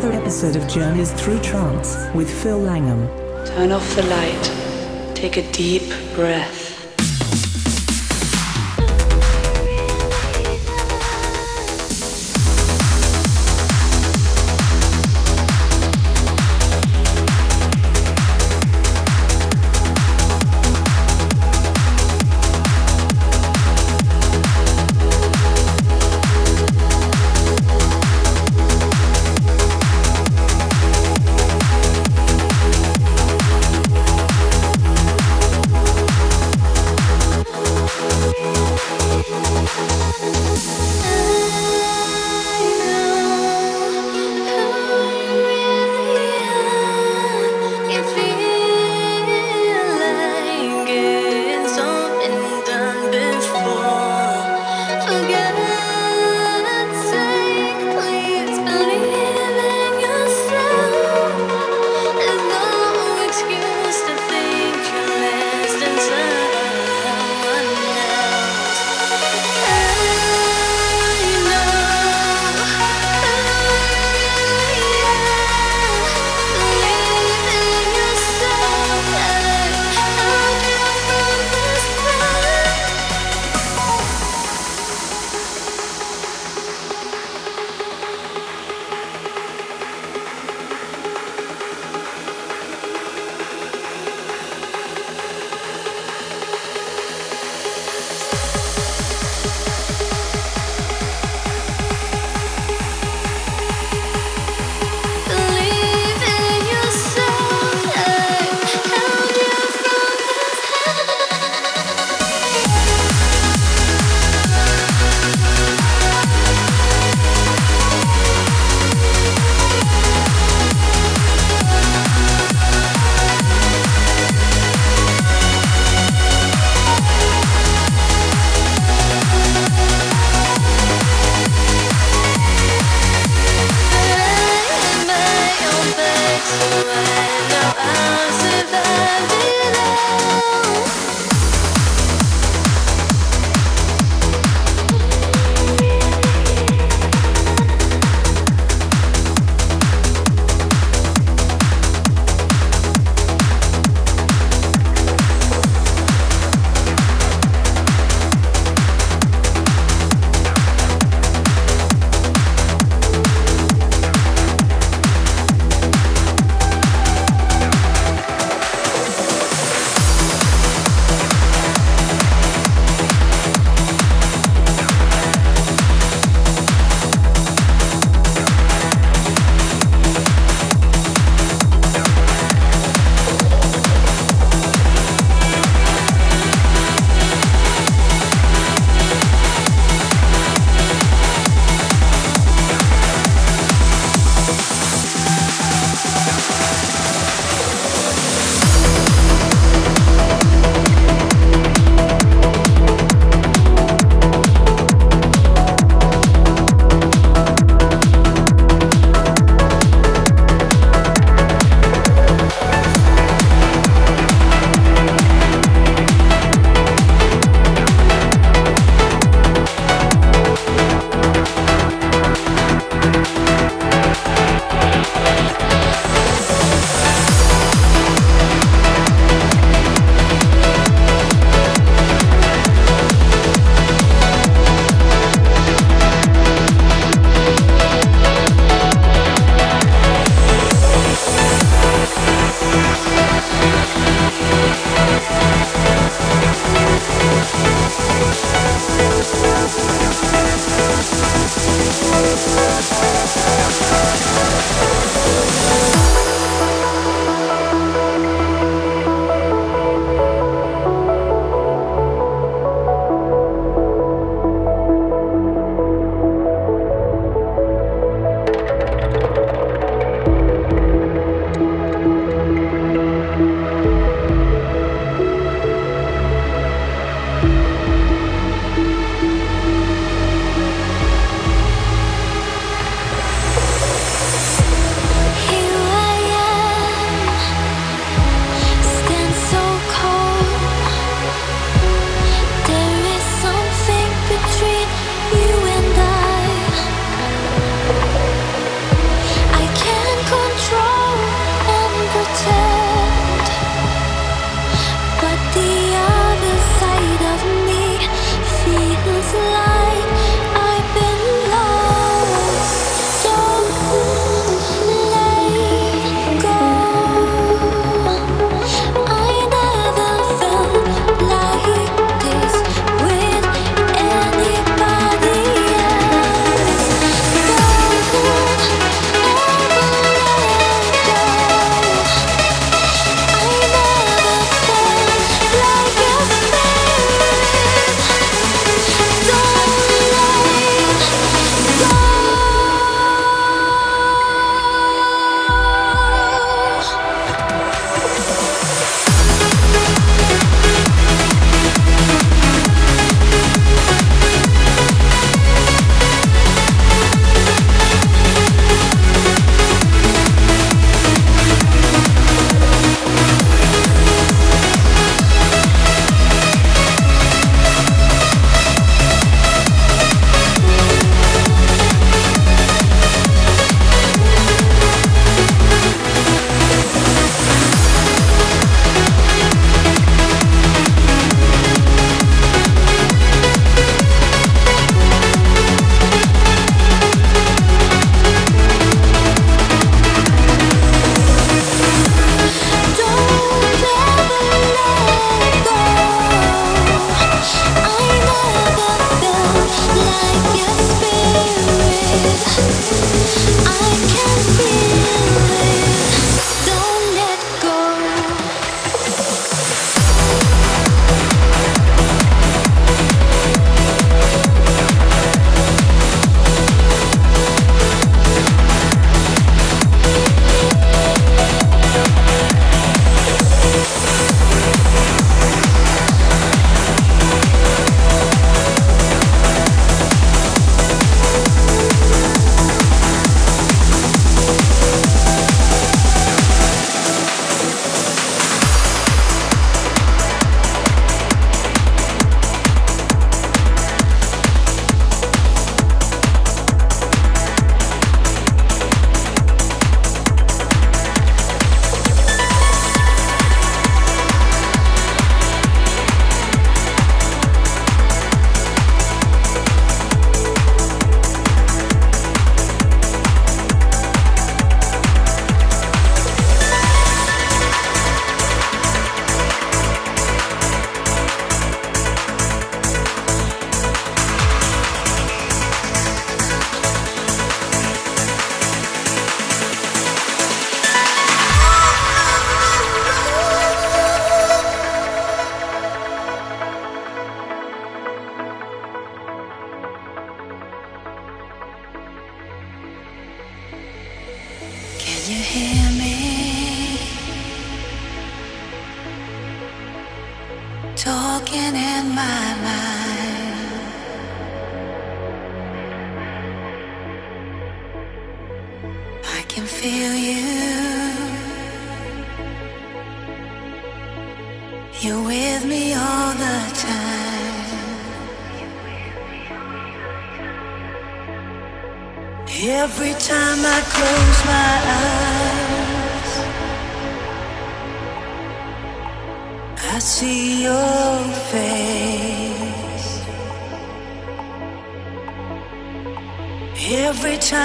Another episode of Journeys Through Trance with Phil Langham. Turn off the light. Take a deep breath.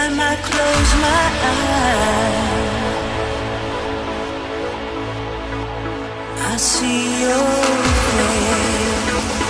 Time I close my eyes, I see your face.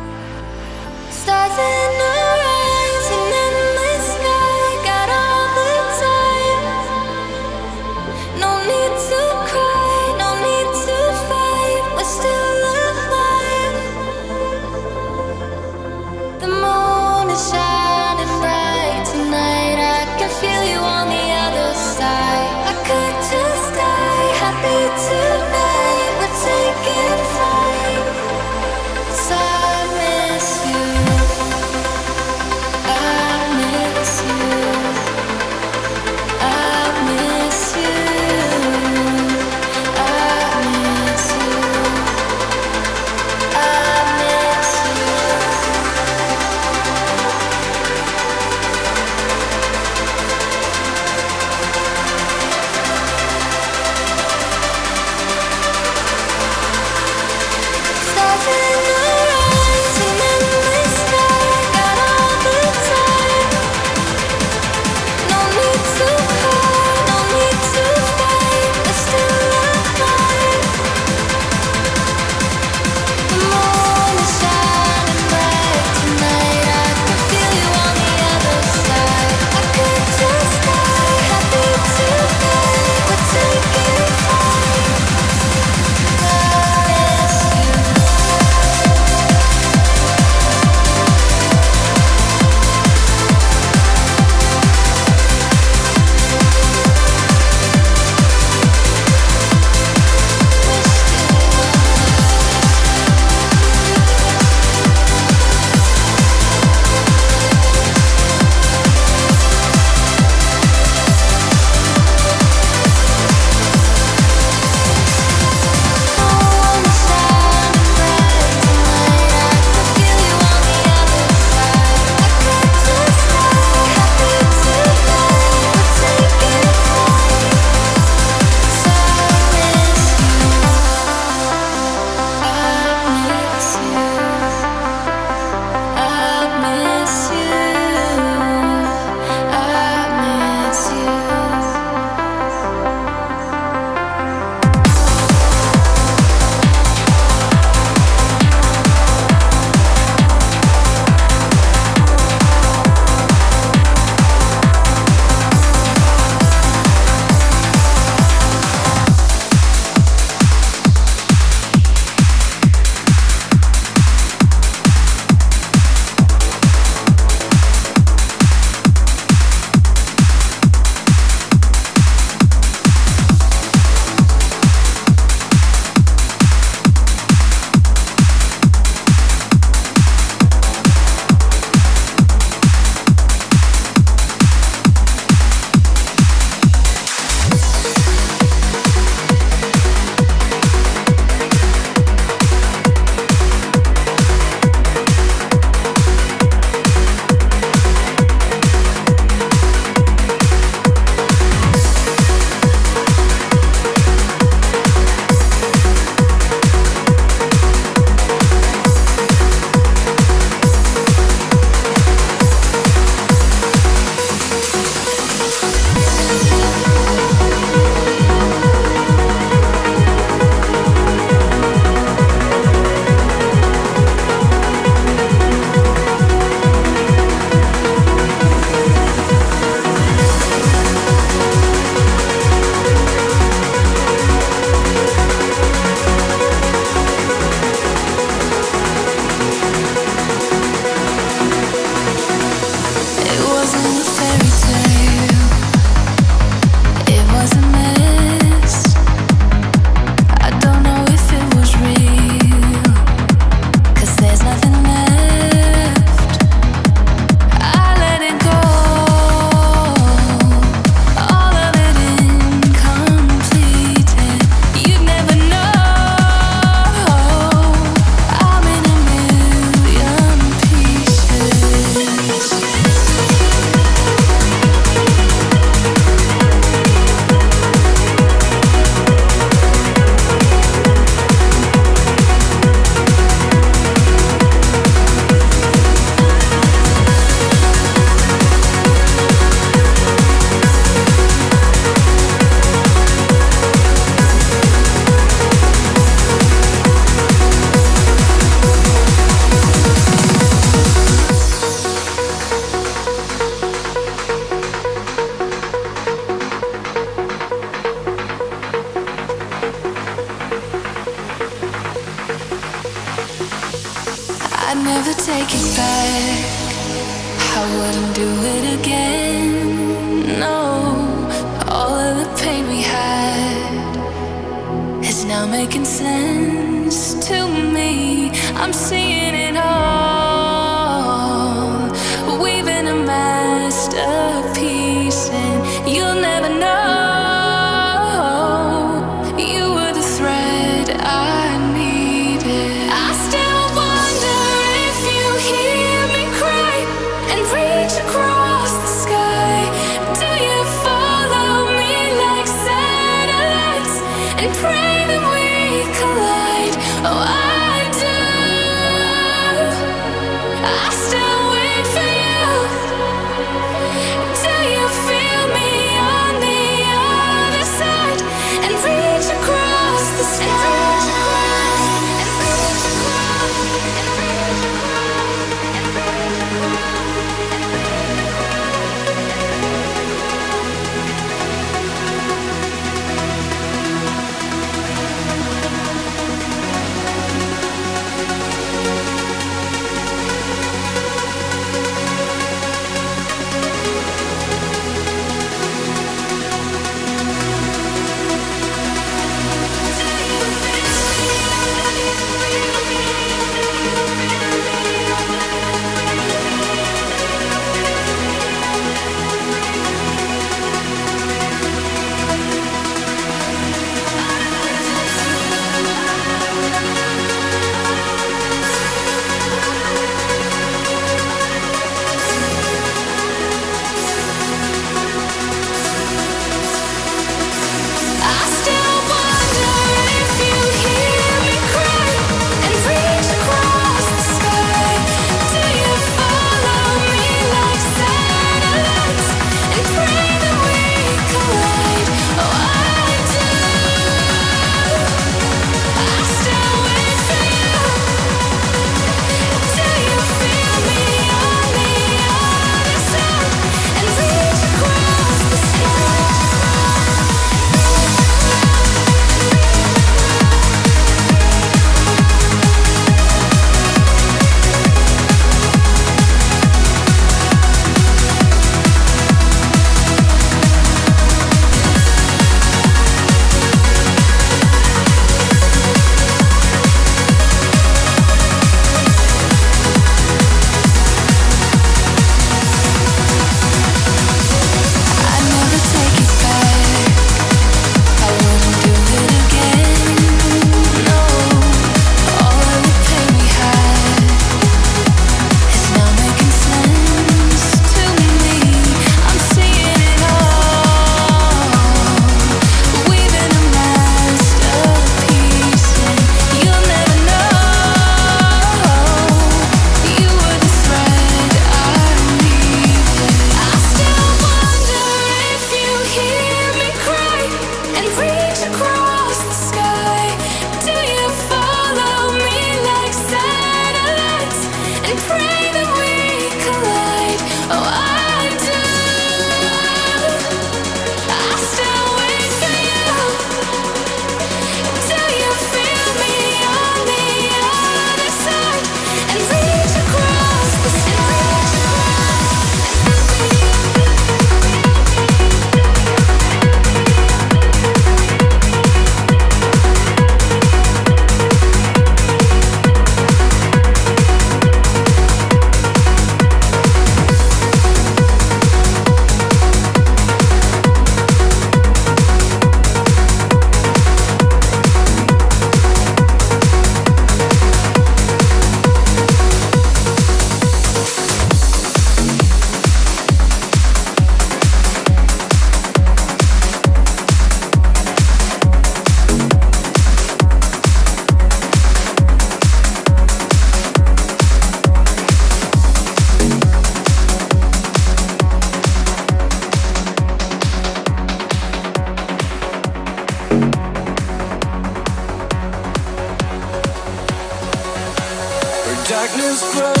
Where lies